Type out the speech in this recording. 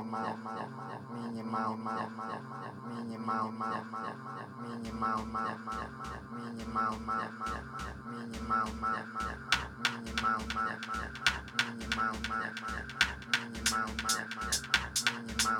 minimal minimal minimal minimal minimal minimal minimal